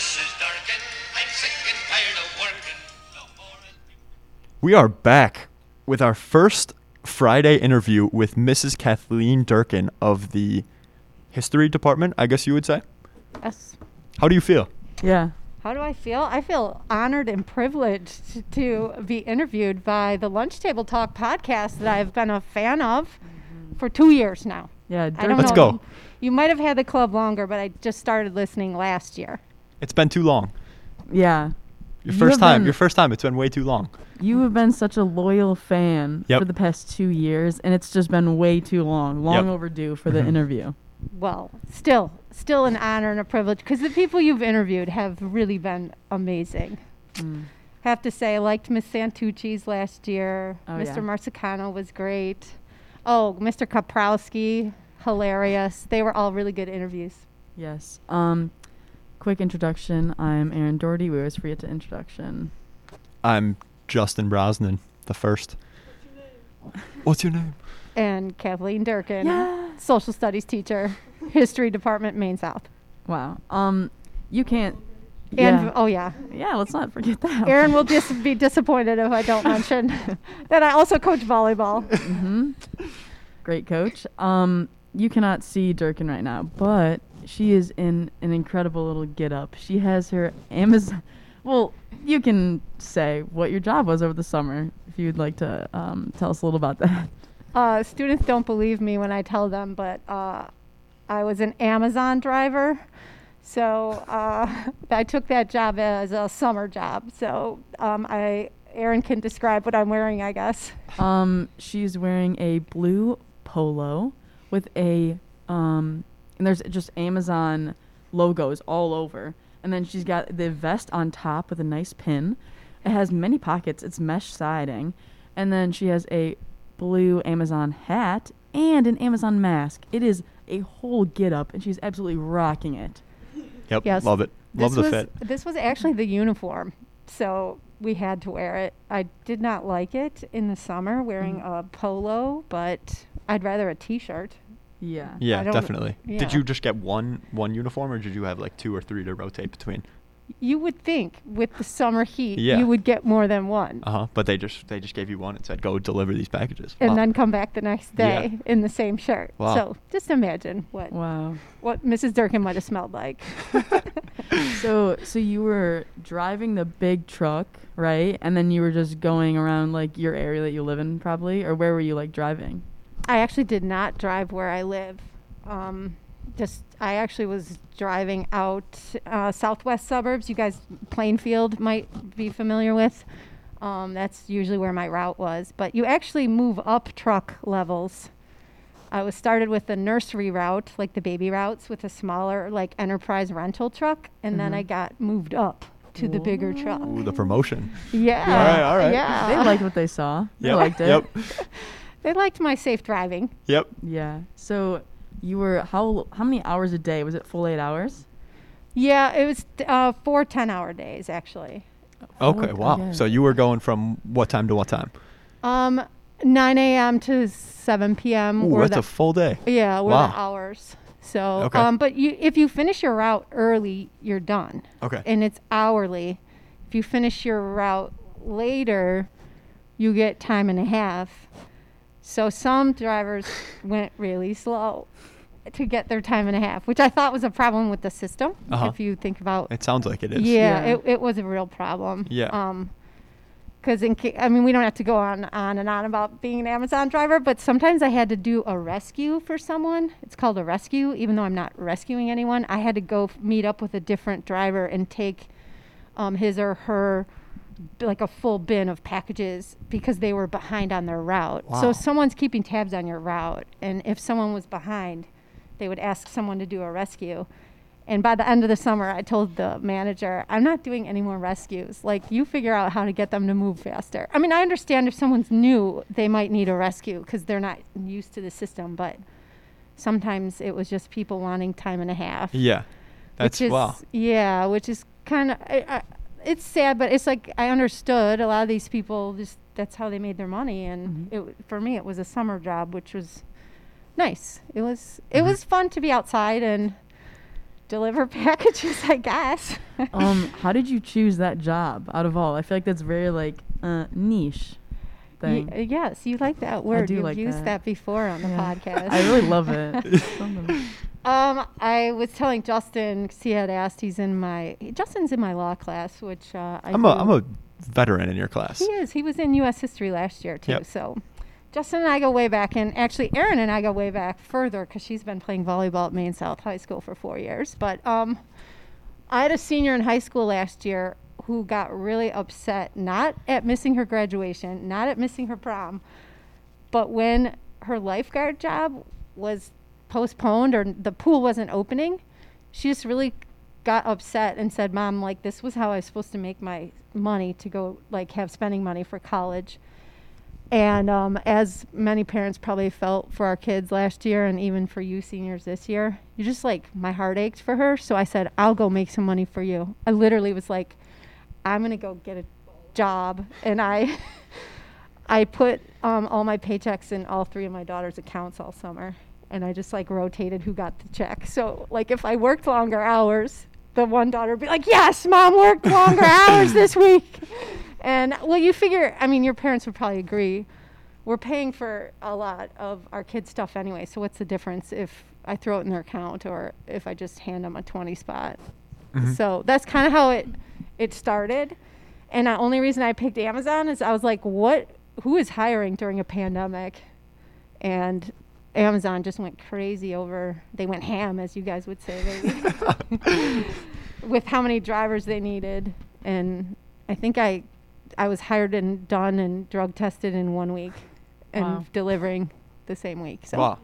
Mrs. Durkin. I'm sick and tired of working. No more than- We are back with our first Friday interview with Mrs. Kathleen Durkin of the history department, I guess you would say. Yes. How do you feel? Yeah. How do I feel? I feel honored and privileged to be interviewed by the Lunch Table Talk podcast that I've been a fan of for two years now. Yeah. I don't Let's know. go. You might have had the club longer, but I just started listening last year. It's been too long. Yeah. Your first have time. been- Your first time. It's been way too long. You have been such a loyal fan Yep. for the past two years, and it's just been way too long, long Yep. overdue for the Mhm. interview. Well, still, still an honor and a privilege because the people you've interviewed have really been amazing. Mm. Have to say, I liked Miss Santucci's last year. Oh, Mr. yeah. Marsicano was great. Oh, Mr. Kaprowski, hilarious. They were all really good interviews. Yes. Um, quick introduction. I'm Erin Doherty. We always forget to introduction. I'm Justin Brosnan, the first. What's your name? And Kathleen Durkin, Yeah. social studies teacher, history department, Maine South. Wow. Um, you can't. And yeah. oh yeah, yeah. Let's not forget that. Erin will dis- be disappointed if I don't mention that I also coach volleyball. Mm-hmm. Great coach. Um, you cannot see Durkin right now, but she is in an incredible little get up. She has her Amazon. Well, you can say what your job was over the summer if you'd like to um, tell us a little about that. Uh, students don't believe me when I tell them, but uh, I was an Amazon driver. So uh, I took that job as a summer job. So um, I, Erin can describe what I'm wearing, I guess. Um, she's wearing a blue polo with a um, and there's just Amazon logos all over, and then she's got the vest on top with a nice pin. It has many pockets. It's mesh siding, and then she has a blue Amazon hat and an Amazon mask. It is a whole get up, and she's absolutely rocking it. Yep. Yes. Love it. Love this the was, fit. This was actually the uniform. So we had to wear it. I did not like it in the summer wearing Mm. a polo, but I'd rather a t-shirt. Yeah. Yeah, don't- definitely. Did you just get one one uniform, or did you have like two or three to rotate between? You would think with the summer heat, Yeah. you would get more than one. Uh huh. But they just they just gave you one and said go deliver these packages. and Wow. then come back the next Yeah. day in the same shirt. Wow. So just imagine what Wow. what Mrs. Durkin might have smelled like. so so you were driving the big truck, right? And then you were just going around like your area that you live in probably or where were you like driving? I actually did not drive where I live. Um, just I actually was driving out uh, southwest suburbs. You guys, Plainfield might be familiar with. Um, that's usually where my route was. But you actually move up truck levels. I was started with the nursery route, like the baby routes, with a smaller like enterprise rental truck, and then Mhm. I got moved up to the bigger truck. Ooh, the promotion. Yeah. All right, all right. Yeah. They liked what they saw. They liked it. Yep. They liked my safe driving. Yep. Yeah. So you were how how many hours a day? Was it full 8 hours? Yeah, it was uh, four 10 hour days actually. Okay. Okay. Wow. So you were going from what time to what time? Um, 9 a.m. to 7 p.m. Ooh, that's the, a full day. yeah, were wow. the hours. So, Okay. um, but you if you finish your route early, you're done, Okay. and it's hourly. If you finish your route later, you get time and a half. So some drivers went really slow to get their time and a half, which I thought was a problem with the system. Uh-huh. If you think about It sounds like it is. Yeah, Yeah. It, it was a real problem. Yeah. Um, because in ca- I mean, we don't have to go on on and on about being an Amazon driver, but sometimes I had to do a rescue for someone. It's called a rescue, even though I'm not rescuing anyone. I had to go f- meet up with a different driver and take um, his or her b- like a full bin of packages because they were behind on their route. Wow. So someone's keeping tabs on your route, and if someone was behind, they would ask someone to do a rescue. And by the end of the summer, I told the manager, I'm not doing any more rescues. Like, you figure out how to get them to move faster. I mean, I understand if someone's new, they might need a rescue because they're not used to the system, but sometimes it was just people wanting time and a half. Yeah. That's which is, wow. Yeah, which is kind of, I, I, it's sad, but it's like I understood a lot of these people just that's how they made their money, and Mhm. it for me it was a summer job, which was nice. It was it Mhm. was fun to be outside and deliver packages, I guess. um, how did you choose that job out of all? I feel like that's very like uh, niche thing. uh, yes, you like that word. do You've like used that. that. before on the Yeah. podcast. I really love it. Um, I was telling Justin because he had asked. He's in my Justin's in my law class, which uh, I I'm a do- I'm a veteran in your class. He is. He was in U.S. history last year too. Yep. So, Justin and I go way back, and actually, Erin and I go way back further because she's been playing volleyball at Maine South High School for four years. But um, I had a senior in high school last year who got really upset, not at missing her graduation, not at missing her prom, but when her lifeguard job was postponed or the pool wasn't opening, she just really got upset and said, "Mom, like this was how I was supposed to make my money to go like have spending money for college." And um, as many parents probably felt for our kids last year, and even for you seniors this year, you just like my heart ached for her. So I said, "I'll go make some money for you." I literally was like, "I'm gonna go get a job," and I, I put um, all my paychecks in all three of my daughter's accounts all summer, and I just like rotated who got the check. So like if I worked longer hours, the one daughter would be like, "Yes, mom worked longer hours this week," and well, you figure, I mean, your parents would probably agree. We're paying for a lot of our kids' stuff anyway, so what's the difference if I throw it in their account or if I just hand them a 20 spot? Mhm. So that's kind of how it it started. And the only reason I picked Amazon is I was like, what? Who is hiring during a pandemic? And Amazon just went crazy over. They went ham, as you guys would say, maybe, with how many drivers they needed. And I think I, I was hired and done and drug tested in one week, and Wow. delivering the same week. So Wow.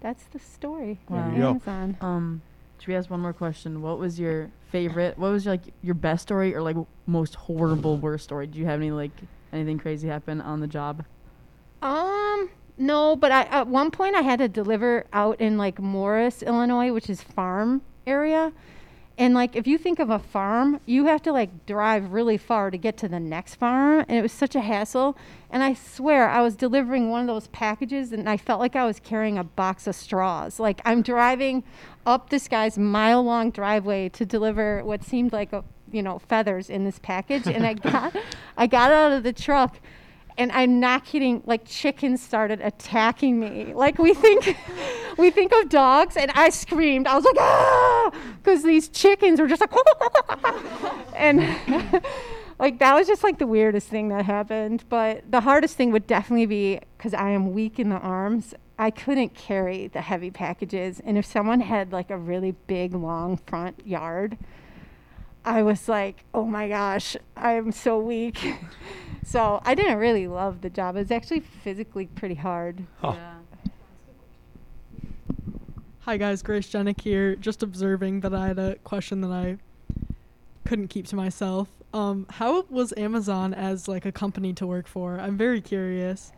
that's the story. There of you go. Amazon. um, should we ask one more question? What was your favorite? What was like your best story or like most horrible worst story? Did you have any like anything crazy happen on the job? Um, no, but I at one point I had to deliver out in like Morris, Illinois, which is farm area. And like if you think of a farm, you have to like drive really far to get to the next farm, and it was such a hassle. And I swear I was delivering one of those packages and I felt like I was carrying a box of straws. Like I'm driving up this guy's mile long driveway to deliver what seemed like a you know feathers in this package and I got I got out of the truck and I'm not kidding. Like chickens started attacking me. Like we think, we think of dogs, and I screamed. I was like, ah, because these chickens were just like, and like that was just like the weirdest thing that happened. But the hardest thing would definitely be because I am weak in the arms. I couldn't carry the heavy packages, and if someone had like a really big, long front yard, I was like, oh my gosh, I'm so weak. so I didn't really love the job. It was actually physically pretty hard. Oh. Hi guys, Grace Jenick here. Just observing that I had a question that I couldn't keep to myself. Um, how was Amazon as like a company to work for? I'm very curious.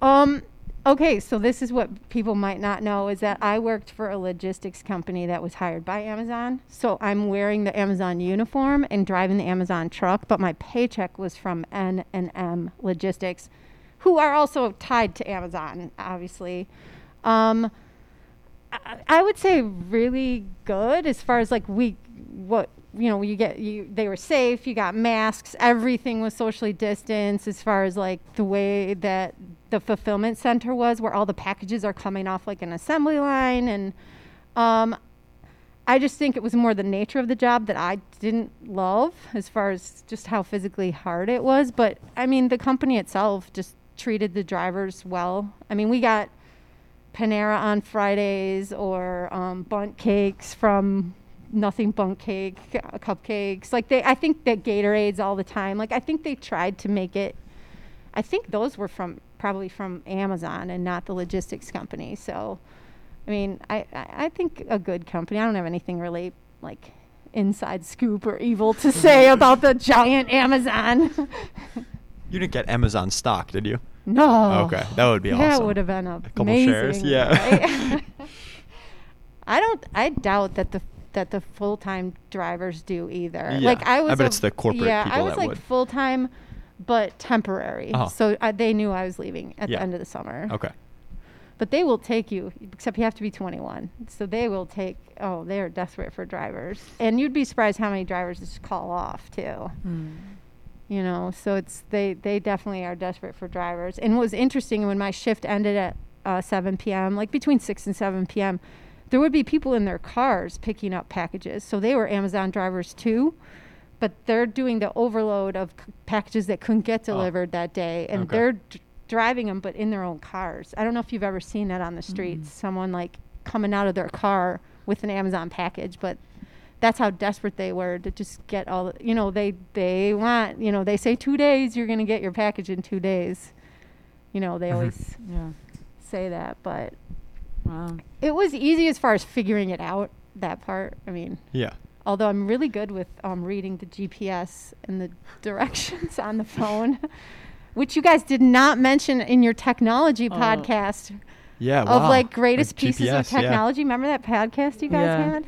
Um, okay, so this is what people might not know is that I worked for a logistics company that was hired by Amazon. So I'm wearing the Amazon uniform and driving the Amazon truck, but my paycheck was from N and M Logistics, who are also tied to Amazon, obviously. Um, I, I would say really good as far as like we what you know you get you they were safe you got masks everything was socially distanced as far as like the way that the fulfillment center was where all the packages are coming off like an assembly line and um I just think it was more the nature of the job that I didn't love as far as just how physically hard it was but I mean the company itself just treated the drivers well. I mean we got Panera on Fridays or um, Bundt cakes from Nothing Bundt Cake, uh, cupcakes. Like they, I think that Gatorades all the time. Like I think they tried to make it. I think those were from probably from Amazon and not the logistics company. So, I mean, I, I think a good company. I don't have anything really like inside scoop or evil to say about the giant Amazon. You didn't get Amazon stock, did you? no. Okay, that would be That awesome. That would have been a couple amazing, shares, yeah. right? I don't. I doubt that the that the full time drivers do either. Yeah, Like I I was. bet a- it's the corporate Yeah, I was that like full time, but temporary. Oh. So I, they knew I was leaving at Yeah. the end of the summer. Okay. but they will take you, except you have to be 21. So they will take. Oh, they are desperate for drivers, and you'd be surprised how many drivers just call off too. Hmm. You know, so it's they they definitely are desperate for drivers. And what was interesting when my shift ended at uh, 7 p.m., like between 6 and 7 p.m., there would be people in their cars picking up packages. So they were Amazon drivers too, but they're doing the overload of c- packages that couldn't get Oh. delivered that day, and Okay. they're d- driving them, but in their own cars. I don't know if you've ever seen that on the streets. Someone like coming out of their car with an Amazon package, but that's how desperate they were to just get all the, you know they they want you know they say two days you're going to get your package in two days you know they Mhm. always Yeah. say that but Wow. it was easy as far as figuring it out that part i mean Yeah. although i'm really good with um, reading the gps and the directions on the phone which you guys did not mention in your technology Oh. podcast Yeah. of wow. like greatest pieces GPS, of yeah. technology remember that podcast you guys Yeah. had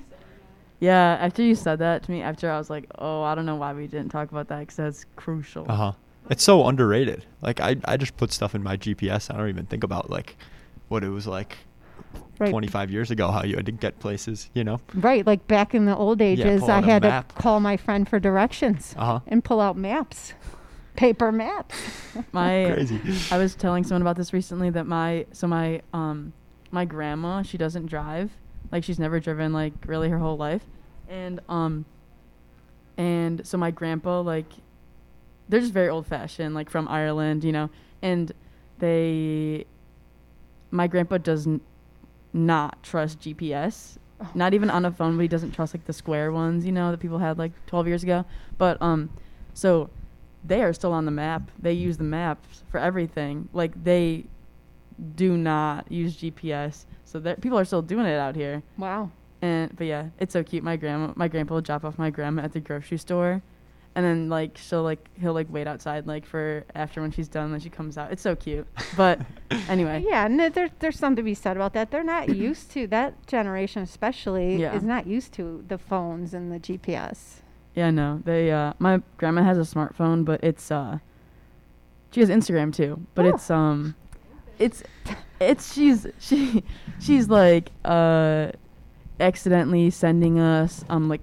Yeah. After you said that to me, after I was like, oh, I don't know why we didn't talk about that because that's crucial. Uh huh. It's so underrated. Like I, I just put stuff in my GPS. I don't even think about like what it was like right 25 years ago. How you had to get places. You know. Right, like back in the old ages, pull I had map. to call my friend for directions Uh huh. and pull out maps, paper maps. My Crazy. I was telling someone about this recently that my so my um my grandma she doesn't drive like she's never driven like really her whole life and um and so my grandpa like they're just very old fashioned like from Ireland you know and they my grandpa doesn't not trust GPS not even on a phone but he doesn't trust like the square ones you know that people had like 12 years ago but um so they are still on the map. They use the maps for everything. Like they do not use GPS. So that people are still doing it out here. Wow. And but yeah, it's so cute. My grandma, my grandpa will drop off my grandma at the grocery store, and then like she'll like he'll like wait outside like for after when she's done. Then she comes out. It's so cute. But anyway, Yeah, and there, there's something to be said about that. They're not used to that generation, especially, Yeah. is not used to the phones and the GPS. yeah, no, they uh my grandma has a smartphone, but it's uh she has Instagram too, but Oh. it's um it's it's she's she she's like uh accidentally sending us um like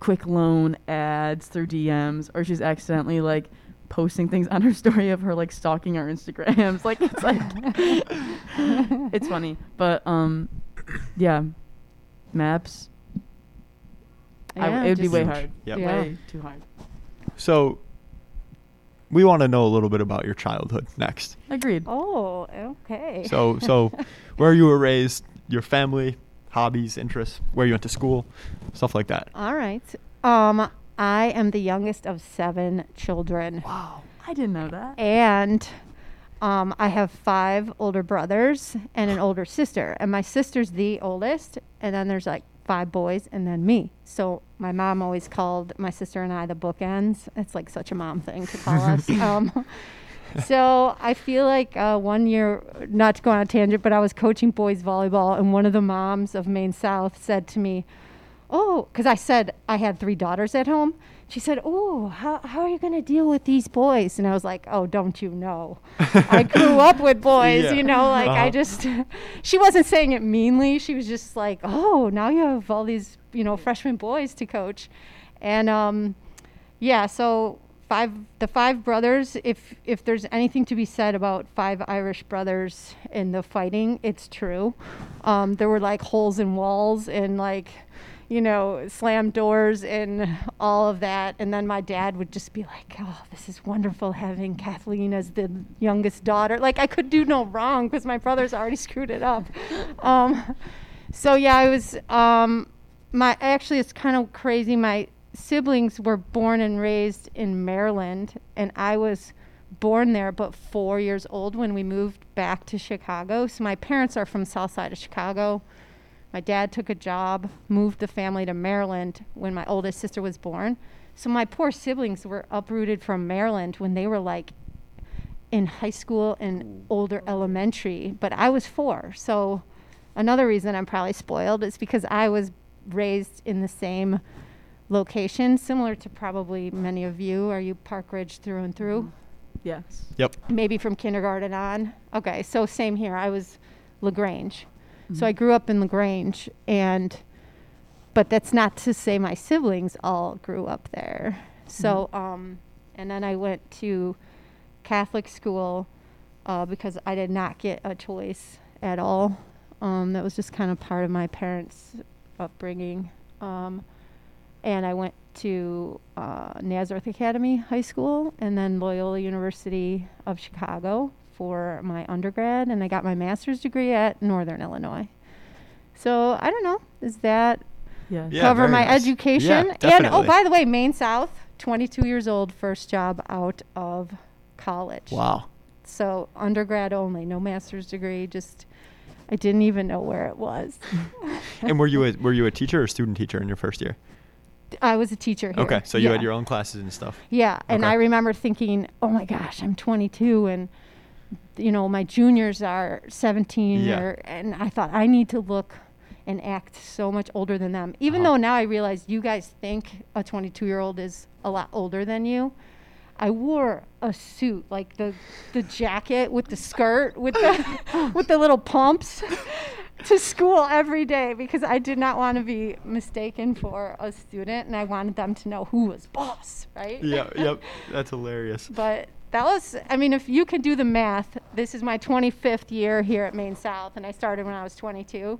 quick loan ads through DMs or she's accidentally like posting things on her story of her like stalking our Instagrams like it's like it's funny but um yeah maps I, it would be way hard Yep. Yeah. way too hard So we want to know a little bit about your childhood next. agreed Oh, okay. So so where you were raised, your family, hobbies, interests, where you went to school, stuff like that. All right. Um, I am the youngest of seven children. wow I didn't know that and um, I have five older brothers and an older sister, and my sister's the oldest, and then there's like five boys, and then me. So my mom always called my sister and I the bookends. It's like such a mom thing to call us. Um, so I feel like uh, one year, not to go on a tangent, but I was coaching boys volleyball, and one of the moms of Maine South said to me, "Oh," because I said I had three daughters at home. She said, "Oh, how how are you going to deal with these boys?" And I was like, "Oh, don't you know? I grew up with boys, Yeah. you know. Like I Uh-huh. just." she wasn't saying it meanly. She was just like, "Oh, now you have all these, you know, freshman boys to coach," and um, yeah. So five, the five brothers. If if there's anything to be said about five Irish brothers in the fighting, it's true. Um, there were like holes in walls and like you know, slam doors and all of that. And then my dad would just be like, oh, this is wonderful having Kathleen as the youngest daughter. Like, I could do no wrong because my brothers already screwed it up. Um, so, yeah, I was, um, my, actually, it's kind of crazy. My siblings were born and raised in Maryland, and I was born there, but four years old when we moved back to Chicago. So, my parents are from south side of Chicago. My dad took a job, moved the family to Maryland when my oldest sister was born. So my poor siblings were uprooted from Maryland when they were like in high school and older elementary, but I was 4. So another reason I'm probably spoiled is because I was raised in the same location similar to probably many of you. Are you Park Ridge through and through? yes Yep. maybe from kindergarten on. Okay, so same here. I was LaGrange. So Mm-hmm. I grew up in LaGrange, and but that's not to say my siblings all grew up there. So, um, and then I went to Catholic school uh, because I did not get a choice at all. Um, that was just kind of part of my parents' upbringing. Um, and I went to uh, Nazareth Academy High School and then Loyola University of Chicago for my undergrad, and I got my master's degree at Northern Illinois. So I don't know, is that Yeah. Yeah, cover my nice. education? Yeah, and oh, by the way, Maine South, 22 years old, first job out of college. Wow. So undergrad only, no master's degree. Just I didn't even know where it was. and were you a were you a teacher or student teacher in your first year? I was a teacher here. Okay, so you had your own classes and stuff. Yeah, and Okay. I remember thinking, "Oh my gosh, I'm 22 and you know, my juniors are 17 Yeah. or and I thought I need to look and act so much older than them. Even Uh-huh. though now I realize you guys think a 22-year-old is a lot older than you. I wore a suit, like the the jacket with the skirt with the with the little pumps to school every day because I did not want to be mistaken for a student and I wanted them to know who was boss, right? Yeah, yep. That's hilarious. But that was, I mean, if you can do the math, this is my 25th year here at Maine South, and I started when I was 22.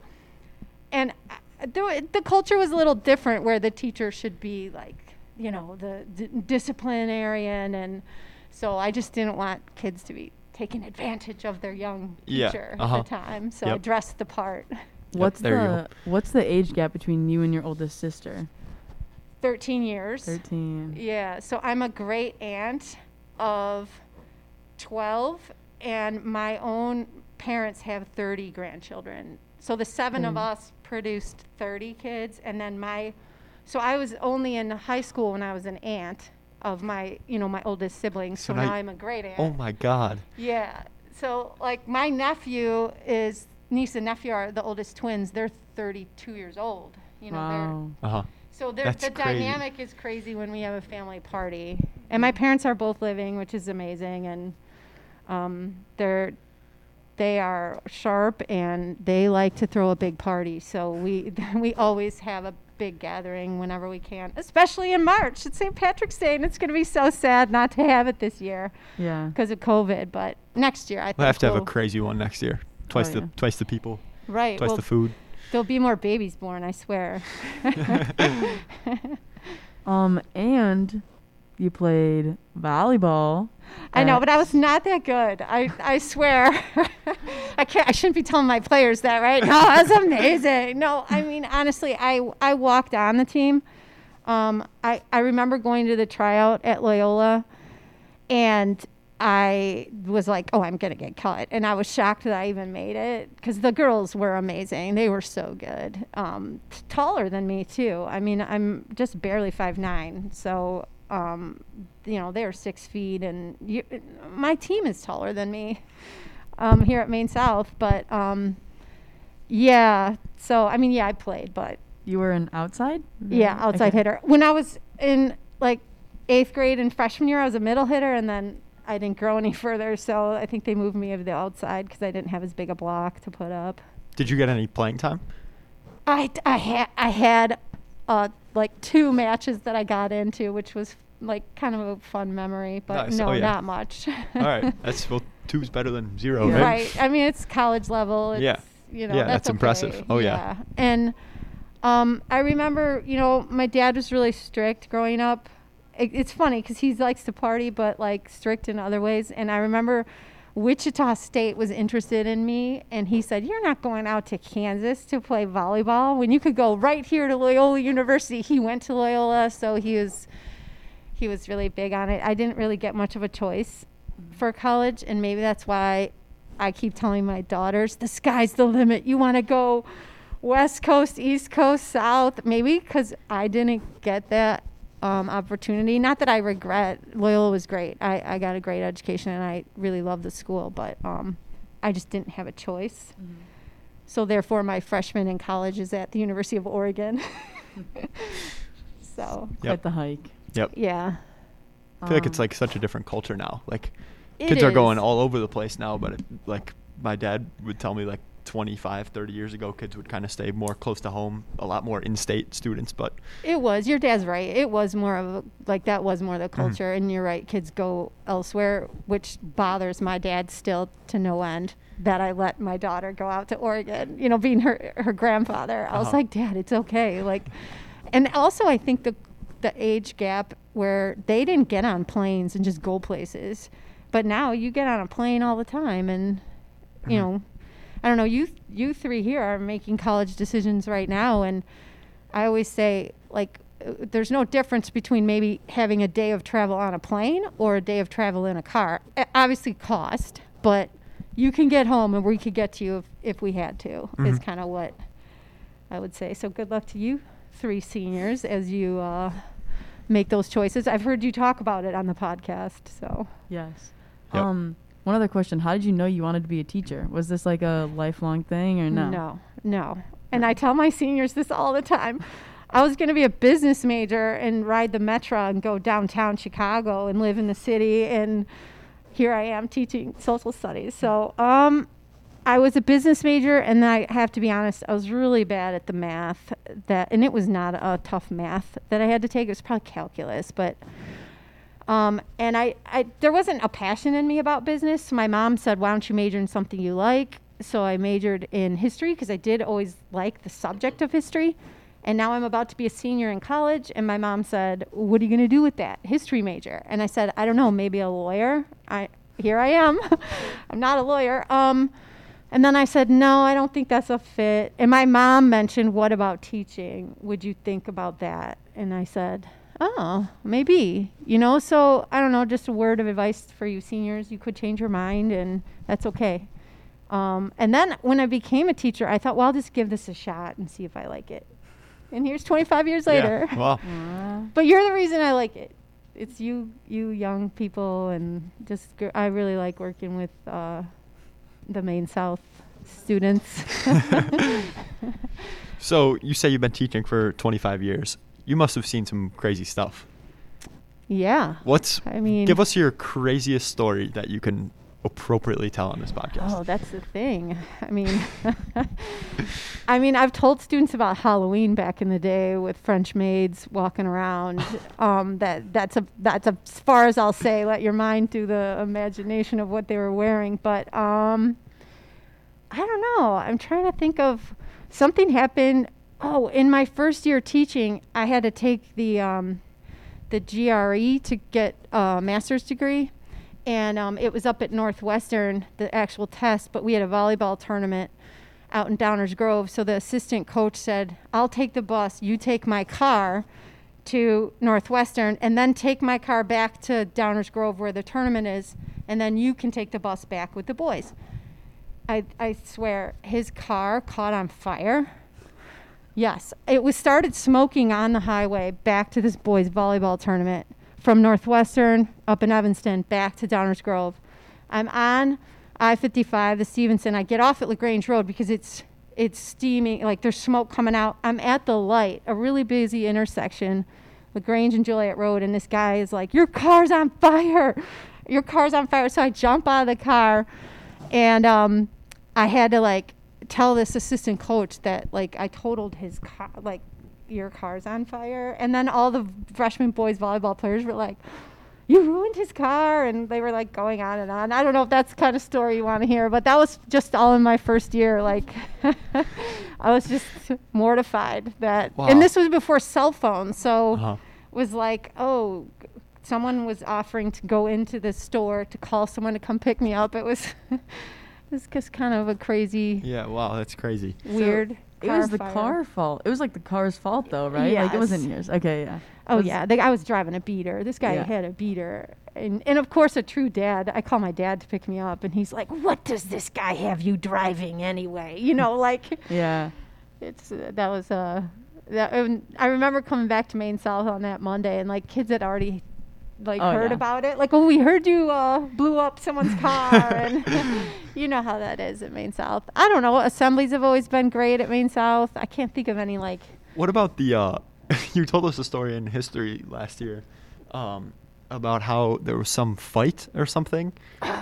And I- the, the culture was a little different where the teacher should be like, you know, the d- disciplinarian. And so I just didn't want kids to be taking advantage of their young Yeah, teacher uh-huh. at the time. So I Yep. dressed the part. What's there you go. the What's the age gap between you and your oldest sister? 13 years. Thirteen. Yeah, so I'm a great aunt of 12, and my own parents have 30 grandchildren. So the seven of Mm. us produced 30 kids, and then my, so I was only in high school when I was an aunt of my, you know, my oldest siblings. So So, now now y- I'm a great aunt. Oh my God. Yeah. So like my nephew is niece and nephew are the oldest twins. They're 32 years old. You know, they're wow. Uh huh. so there, That's the crazy. dynamic is crazy when we have a family party, and my parents are both living, which is amazing, and um, they're they are sharp and they like to throw a big party. So we we always have a big gathering whenever we can, especially in March. It's St. Patrick's Day, and it's going to be so sad not to have it this year Yeah. because of COVID. But next year, I think We'll have to have a crazy one next year. Twice Oh, the yeah. twice the people, right. twice well, the food. there'll be more babies born. I swear. Um, and you played volleyball. I know, but I was not that good. I, I swear. I can't. I shouldn't be telling my players that, right? No, that's amazing. No, I mean honestly, I I walked on the team. Um, I I remember going to the tryout at Loyola, and I was like, oh, I'm gonna get cut, and I was shocked that I even made it because the girls were amazing. They were so good. Um, t- taller than me too. I mean, I'm just barely five nine, so um, you know they're six feet, and you, my team is taller than me um, here at Maine South. But um, yeah, so I mean, yeah, I played, but You were an outside. yeah, Mhm. outside Okay. hitter. When I was in like eighth grade and freshman year, I was a middle hitter, and then I didn't grow any further. So I think they moved me to the outside because I didn't have as big a block to put up. Did you get any playing time? I I had I had uh, like two matches that I got into, which was like kind of a fun memory, but Nice. no, Oh, yeah. not much. All right, that's well, two's better than zero, Yeah. right? right. I mean, it's college level. It's, Yeah. You know, Yeah, that's, that's impressive. okay. Oh, yeah. And um, I remember, you know, my dad was really strict growing up. It, it's funny because he likes to party, but like strict in other ways. And I remember Wichita State was interested in me, and he said, "You're not going out to Kansas to play volleyball when you could go right here to Loyola University." He went to Loyola, so he was he was really big on it. I didn't really get much of a choice for college, and maybe that's why I keep telling my daughters, the sky's the limit. You want to go West Coast, East Coast, South, maybe because I didn't get that um, opportunity. Not that I regret. Loyola was great. I, I got a great education, and I really love the school, but um, I just didn't have a choice. So therefore, my freshman in college is at the University of Oregon. so Quite Yep. the hike. Yep. yeah, I feel like it's Um, like such a different culture now. Like kids are going all over the place now, but it, like my dad would tell me like 25, 30 years ago, kids would kind of stay more close to home, a lot more in-state students. But It was. Your dad's right. It was more of a, like that was more the Mhm. culture, and you're right. Kids go elsewhere, which bothers my dad still to no end. That I let my daughter go out to Oregon. You know, being her her grandfather, I was Uh-huh. like, Dad, it's okay. Like, and also I think the the age gap where they didn't get on planes and just go places, but now you get on a plane all the time, and you Mhm. know, I don't know. You you three here are making college decisions right now, and I always say like uh, there's no difference between maybe having a day of travel on a plane or a day of travel in a car. Obviously, cost, but you can get home and we could get to you if, if we had to. Is Mhm. kind of what I would say. So good luck to you three seniors as you uh, make those choices. I've heard you talk about it on the podcast. So Yes. Yep. Um, one other question: How did you know you wanted to be a teacher? Was this like a lifelong thing or no? No, no. And I tell my seniors this all the time. I was going to be a business major and ride the metro and go downtown Chicago and live in the city. And here I am teaching social studies. So, um, I was a business major, and I have to be honest, I was really bad at the math. That, and it was not a tough math that I had to take. It was probably calculus, but um, and I, I, there wasn't a passion in me about business. My mom said, "Why don't you major in something you like?" So I majored in history because I did always like the subject of history. And now I'm about to be a senior in college, and my mom said, "What are you going to do with that history major?" And I said, "I don't know, maybe a lawyer." I here I am. I'm not a lawyer. Um, and then I said, "No, I don't think that's a fit." And my mom mentioned, "What about teaching? Would you think about that?" And I said, "Oh, maybe." You know, so I don't know, just a word of advice for you seniors. You could change your mind, and that's okay. Um, and then when I became a teacher, I thought, well, I'll just give this a shot and see if I like it. And here's 25 years later. Yeah. Wow. Uh, But you're the reason I like it. It's you, you young people, and just gr- I really like working with uh, the Maine South students. So you say you've been teaching for 25 years. You must have seen some crazy stuff. yeah. What's I mean, give us your craziest story that you can appropriately tell on this podcast? Oh, that's the thing. I mean, I mean, I've told students about Halloween back in the day with French maids walking around. Um, that that's a that's a, as far as I'll say. Let your mind do the imagination of what they were wearing. But um, I don't know. I'm trying to think of something happened. Oh, in my first year teaching, I had to take the um, the GRE to get a master's degree, and um, it was up at Northwestern, the actual test. But we had a volleyball tournament out in Downers Grove, so the assistant coach said, "I'll take the bus. You take my car." to Northwestern and then take my car back to Downers Grove where the tournament is, and then you can take the bus back with the boys. I, I swear, his car caught on fire. Yes, it was started smoking on the highway back to this boys' volleyball tournament from Northwestern up in Evanston back to Downers Grove. I'm on I-55, the Stevenson. I get off at Lagrange Road because it's it's steaming, like there's smoke coming out. I'm at the light, a really busy intersection, Lagrange and Joliet Road, and this guy is like, "Your car's on fire! Your car's on fire!" So I jump out of the car, and um, I had to like tell this assistant coach that like I totaled his car, like your car's on fire, and then all the freshman boys volleyball players were like. You ruined his car, and they were like going on and on. I don't know if that's the kind of story you want to hear, but that was just all in my first year. Like, I was just mortified that, Wow. and this was before cell phones, so Uh-huh. was like, oh, someone was offering to go into the store to call someone to come pick me up. It was, it was just kind of a crazy, Yeah. Wow. That's crazy. weird. It was the fire. car fault. It was like the car's fault though, right? Like it wasn't yours. Okay, yeah. Oh yeah, the guy was driving a beater. This guy Yeah. had a beater, and and of course a true dad. I call my dad to pick me up, and he's like, "What does this guy have you driving anyway?" You know, like Yeah. it's uh, that was uh that and I remember coming back to Maine South on that Monday, and like kids had already like Oh, heard yeah. about it. Like, oh, we heard you uh, blew up someone's car, and you know how that is at Maine South. I don't know. Assemblies have always been great at Maine South. I can't think of any like. What about the? Uh, you told us a story in history last year. Um, about how there was some fight or something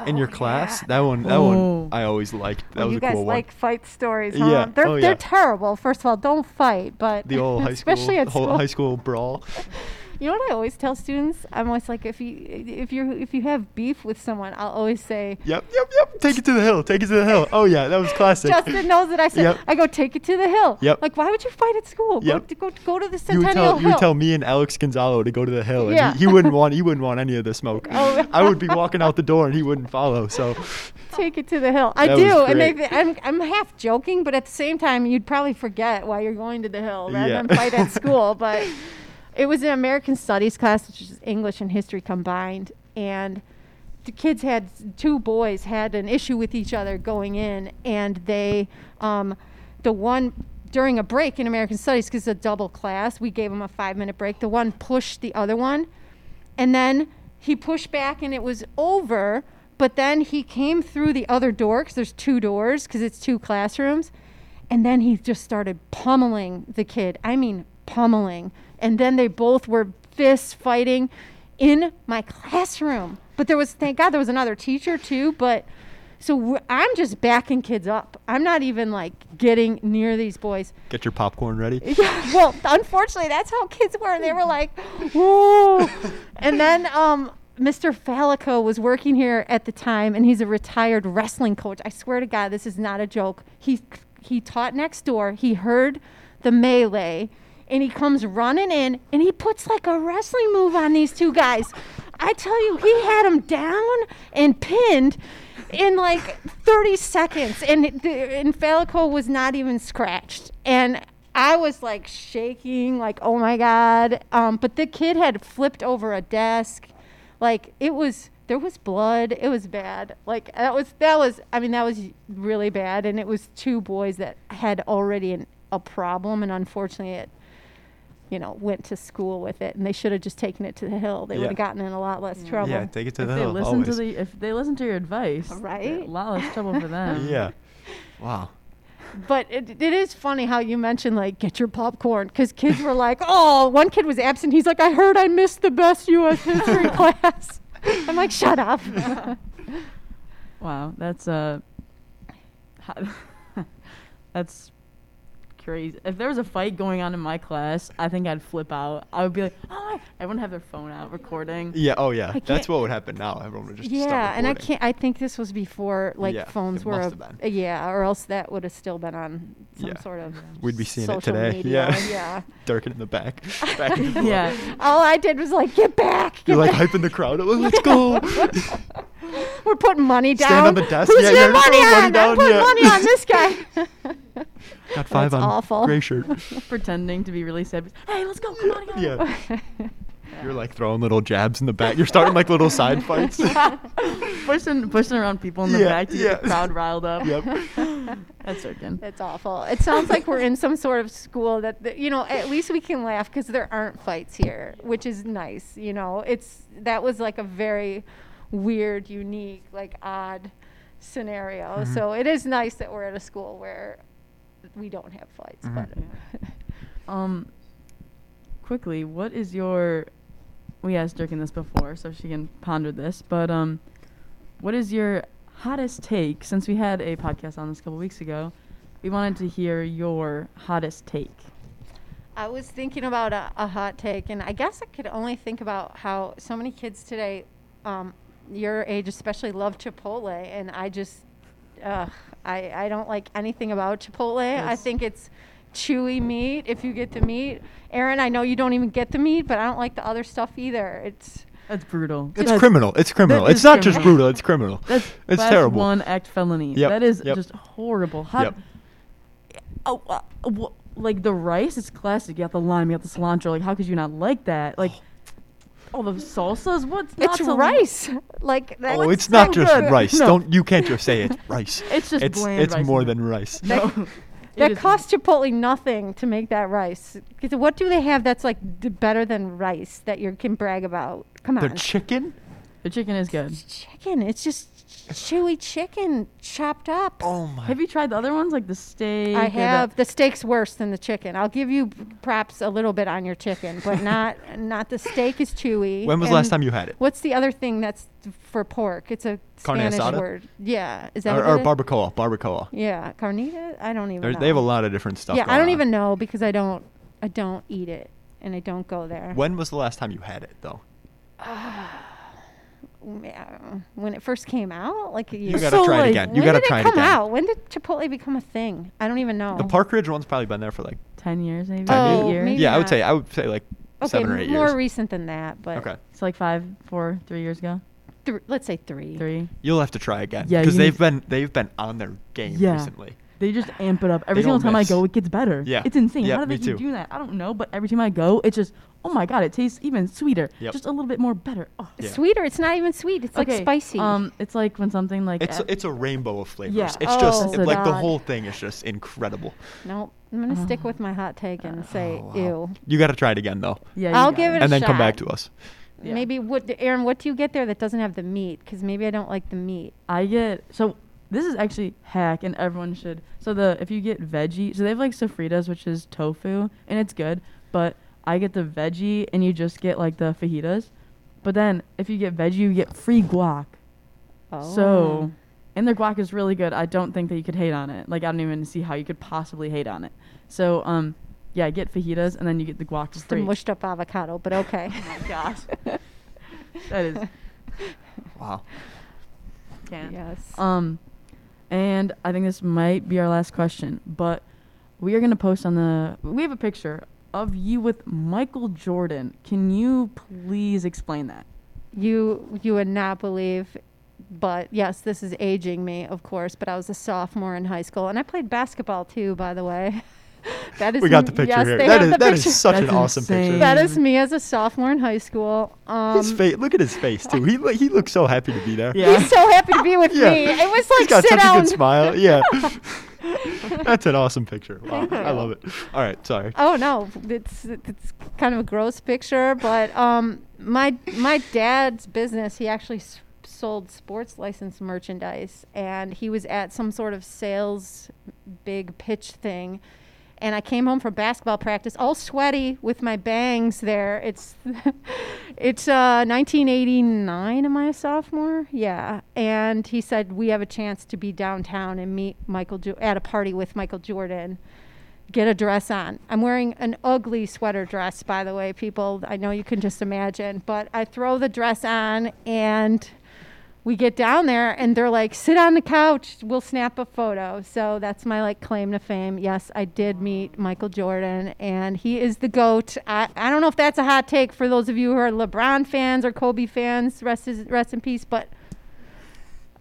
in your class. yeah. That one, that Oh. one, I always liked. That Well, was you a guys cool like fight stories, huh? Yeah. They're Oh, they're yeah. terrible. First of all, don't fight, but. The old high school, especially at whole school. high school brawl. You know what I always tell students? I'm always like, if you if you if you have beef with someone, I'll always say. Yep, yep, yep. Take it to the hill. Take it to the hill. Oh yeah, that was classic. Justin knows that I said. Yep. I go take it to the hill. Yep. Like, why would you fight at school? Yep. Go, to, go go to the you Centennial tell you would tell me and Alex Gonzalo to go to the hill, and Yeah. he, he wouldn't want he wouldn't want any of the smoke. Oh. I would be walking out the door and he wouldn't follow. So take it to the hill. I That do, and they, great. I'm I'm half joking, but at the same time, you'd probably forget why you're going to the hill rather Yeah. than fight at school. But it was an American Studies class, which is English and history combined, and the kids had two boys had an issue with each other going in, and they, um, the one during a break in American Studies because it's a double class, we gave them a five minute break. The one pushed the other one, and then he pushed back and it was over but then he came through the other door because there's two doors because it's two classrooms and then he just started pummeling the kid i mean pummeling and then they both were fists fighting in my classroom but there was thank god there was another teacher too but so i'm just backing kids up i'm not even like getting near these boys get your popcorn ready. yeah, well, unfortunately, that's how kids were. And they were like, "Whoa!" And then um, Mr. Falico was working here at the time, and he's a retired wrestling coach. I swear to God, this is not a joke. He he taught next door. He heard the melee, and he comes running in, and he puts like a wrestling move on these two guys. I tell you, he had them down and pinned in like 30 seconds, and the, and was not even scratched, and I was like shaking, like oh my god. Um, but the kid had flipped over a desk, like it was. There was blood. It was bad. Like that was that was. I mean that was really bad, and it was two boys that had already an, a problem, and unfortunately it. You know, went to school with it, and they should have just taken it to the hill. They would have gotten in a lot less trouble. Yeah, take it to if the they hill. listen to always. the if they listen to your advice, Right? A lot less trouble for them. yeah. Wow. But it, it is funny how you mentioned like get your popcorn because kids were like, oh, one kid was absent. He's like, I heard I missed the best U.S. history class. I'm like, shut up. Wow, that's uh, that's crazy. If there was a fight going on in my class, I think I'd flip out. I would be like, oh, everyone have their phone out recording. Yeah. Oh yeah. That's what would happen now. Everyone would just start yeah, and I can't. I think this was before like Yeah, phones it were. must a- have yeah, or else that would have still been on some Yeah. sort of. We'd be seeing it social today. Media. Yeah. yeah. Durkin in the back. back in the. Yeah, All I did was like, get back. Get You're like back. hyping the crowd. up. Let's go. We're putting money down. Stand on the desk. Who's Yeah, your yeah, money on? money down, I'm putting yeah. money on this guy. Got five That's on awful. gray shirt. pretending to be really sad. Hey, let's go! Come on, come. Yeah. You're like throwing little jabs in the back. You're starting like little side fights. pushing pushing around people in the Yeah, back to yeah. get the crowd riled up. yep. That's Durkin. It's awful. It sounds like we're in some sort of school that, that you know, at least we can laugh because there aren't fights here, which is nice. You know, it's that was like a very weird, unique, like odd scenario. Mhm. So it is nice that we're at a school where we don't have fights. Mhm. But Um, quickly, what is your? We asked Durkin this before, so she can ponder this. But um, what is your hottest take? Since we had a podcast on this a couple weeks ago, we wanted to hear your hottest take. I was thinking about a, a hot take, and I guess I could only think about how so many kids today, um, your age especially, love Chipotle, and I just, uh, I I don't like anything about Chipotle. I think it's chewy meat if you get the meat. Erin, I know you don't even get the meat, but I don't like the other stuff either. It's That's brutal. It's That's- criminal. It's criminal. It's is not just brutal. It's criminal. That's It's class terrible. one act felony. Yep, That is yep. just horrible. How? Yep. Oh, uh, wha- like the rice is classic. You got the lime, you got the cilantro. Like, how could you not like that? Like, all the salsas. What's not it's to rice. Like that. oh, it's not just good. rice. No. Don't you can't just say it's rice. It's just it's bland it's rice more than rice. No. It That is- costs Chipotle nothing to make that rice. 'Cause what do they have that's like d- better than rice that you can brag about? Come on. The on. chicken. The chicken is good. chicken. It's just chewy chicken chopped up. Oh my. Have you tried the other ones like the steak? I or the- have the steak's worse than the chicken. I'll give you perhaps a little bit on your chicken, but not not the steak is chewy. when was the last time you had it? What's the other thing that's for pork? It's a Carne Spanish asada? word. Yeah, is that Or, or barbacoa? Barbacoa. Yeah, carnita. I don't even. They're- know. They have a lot of different stuff. Yeah, I don't on. even know because I don't I don't eat it and I don't go there. When was the last time you had it though? Yeah, when it first came out, like a year. You gotta So, try it again. You gotta try it it come again. out? When did Chipotle become a thing? I don't even know. The Park Ridge one's probably been there for like. ten years maybe. Oh, eight years. maybe yeah, I would say I would say like okay, seven or eight more years. More recent than that, but okay. It's like five, four, three years ago. th- let's say three. Three. You'll have to try again. Yeah, Because they've been they've been on their game Yeah. recently. They just amp it up every They single time miss. I go. It gets better. Yeah. it's insane. Yeah, How do me they keep doing that? I don't know, but every time I go, it's just oh my god, it tastes even sweeter. Yep. Just a little bit more better. Oh. Yeah. Sweeter. It's not even sweet. It's like Okay, spicy. Um, it's like when something like It's uh, it's a rainbow of flavors. Yeah. It's just Oh, like the whole thing is just incredible. no, I'm gonna stick Oh. with my hot take and say Oh, wow. ew. You got to try it again though, yeah. you I'll give it a and then come back to us. Yeah. Maybe what Erin? What do you get there that doesn't have the meat? Because maybe I don't like the meat. I get so this is actually hack and everyone should. So the if you get veggie, so they have like sofritas which is tofu and it's good, but I get the veggie and you just get like the fajitas. But then if you get veggie, you get free guac. Oh. So and their guac is really good. I don't think that you could hate on it. Like I don't even see how you could possibly hate on it. So um yeah, get fajitas and then you get the guac for just a free. mushed up avocado, but okay. oh my gosh. that is Wow. can't. yes. Um, and I think this might be our last question, but we are gonna post on the. We have a picture of you with Michael Jordan. Can you please explain that? You you would not believe, but yes, this is aging me, of course. But I was a sophomore in high school, and I played basketball too, by the way. that is We got the picture yes, here. they That have is the that picture. is such an That's awesome picture. That is me as a sophomore in high school. Um, his face. Look at his face too. He lo- he looks so happy to be there. Yeah. He's so happy to be with Yeah. me. It was He's like got sit such down. a good smile. Yeah. That's an awesome picture. Wow, I love it. All right, sorry. Oh no, it's it's kind of a gross picture, but um, my my dad's business, he actually s- sold sports license merchandise, and he was at some sort of sales big pitch thing. And I came home from basketball practice, all sweaty with my bangs. There, it's it's uh, 1989. Am I a sophomore? Yeah. And he said we have a chance to be downtown and meet Michael jo- at a party with Michael Jordan get a dress on. I'm wearing an ugly sweater dress, by the way, people. I know you can just imagine, but I throw the dress on and we get down there and they're like, sit on the couch, we'll snap a photo. So that's my like claim to fame. Yes, I did meet Michael Jordan and he is the GOAT. I, I don't know if that's a hot take for those of you who are LeBron fans or Kobe fans, rest, is, rest in peace, but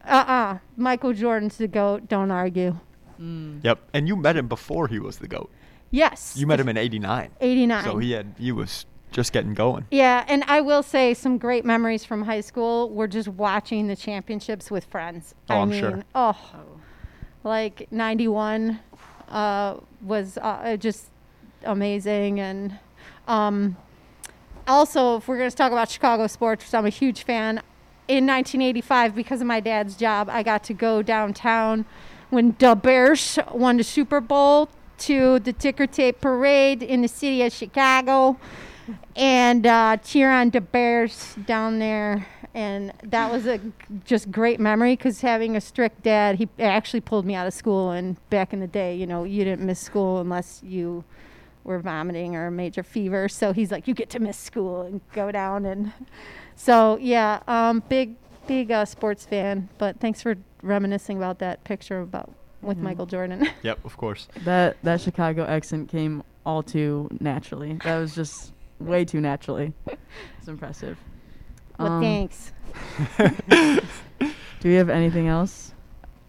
uh-uh, Michael Jordan's the GOAT, don't argue. Mm. Yep. And you met him before he was the goat. Yes. You met him in '89. 89. So he had he was just getting going. Yeah, and I will say some great memories from high school were just watching the championships with friends. Oh, I I'm mean, sure. oh, like 91 uh, was uh, just amazing. And um, also, if we're going to talk about Chicago sports, which I'm a huge fan, in 1985, because of my dad's job, I got to go downtown when the Bears won the Super Bowl to the ticker tape parade in the city of Chicago and uh, cheer on the Bears down there. And that was a g- just great memory because having a strict dad, he actually pulled me out of school. And back in the day, you know, you didn't miss school unless you were vomiting or a major fever. So he's like, you get to miss school and go down. And so, yeah, um, big, big uh, sports fan. But thanks for reminiscing about that picture about with Mhm. Michael Jordan. Yep, of course. That that Chicago accent came all too naturally. That was just way too naturally. It's impressive. well, Um, thanks. Do we have anything else?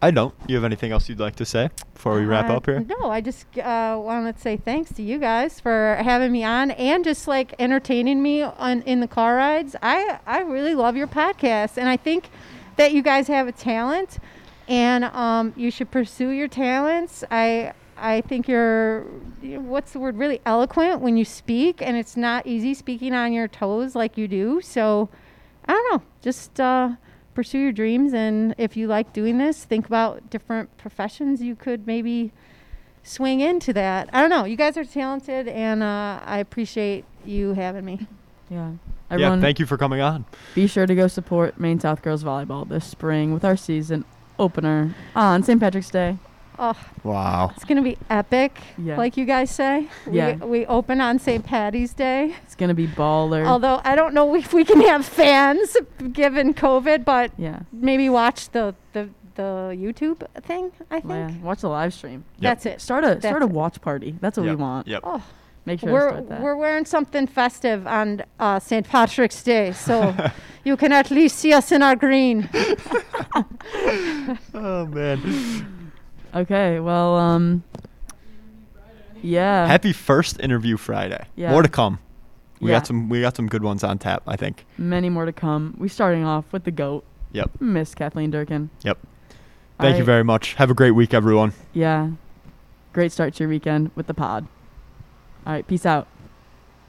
I don't. You have anything else you'd like to say before we wrap Uh, up here? No, I just uh, wanted to say thanks to you guys for having me on and just like entertaining me on in the car rides. I I really love your podcast, and I think that you guys have a talent, and um, you should pursue your talents. I I think you're what's the word really eloquent when you speak, and it's not easy speaking on your toes like you do. So I don't know, just uh, pursue your dreams. And if you like doing this, think about different professions you could maybe swing into that. I don't know. You guys are talented, and uh, I appreciate you having me. Yeah. yeah, Everyone, thank you for coming on. be sure to go support Maine South Girls Volleyball this spring with our season opener on St. Patrick's Day. Oh, Wow. it's gonna be epic, Yeah. like you guys say. Yeah. We, we open on St. Patty's Day. It's gonna be baller. Although I don't know if we can have fans given COVID, but yeah. maybe watch the the, the YouTube thing. I think Yeah. Watch the live stream. Yep. that's it. Start a start a watch party. That's what Yep, we want. Yep. Oh, Make sure we're start that. we're wearing something festive on uh, St. Patrick's Day, so you can at least see us in our green. Oh man. Okay. Well, um. Yeah. Happy first interview Friday. Yeah. More to come. We Yeah. got some we got some good ones on tap, I think. Many more to come. We starting off with the goat, Yep. Miss Kathleen Durkin. Yep. Thank you very much. Have a great week everyone. Yeah. Great start to your weekend with the pod. All right. Peace out.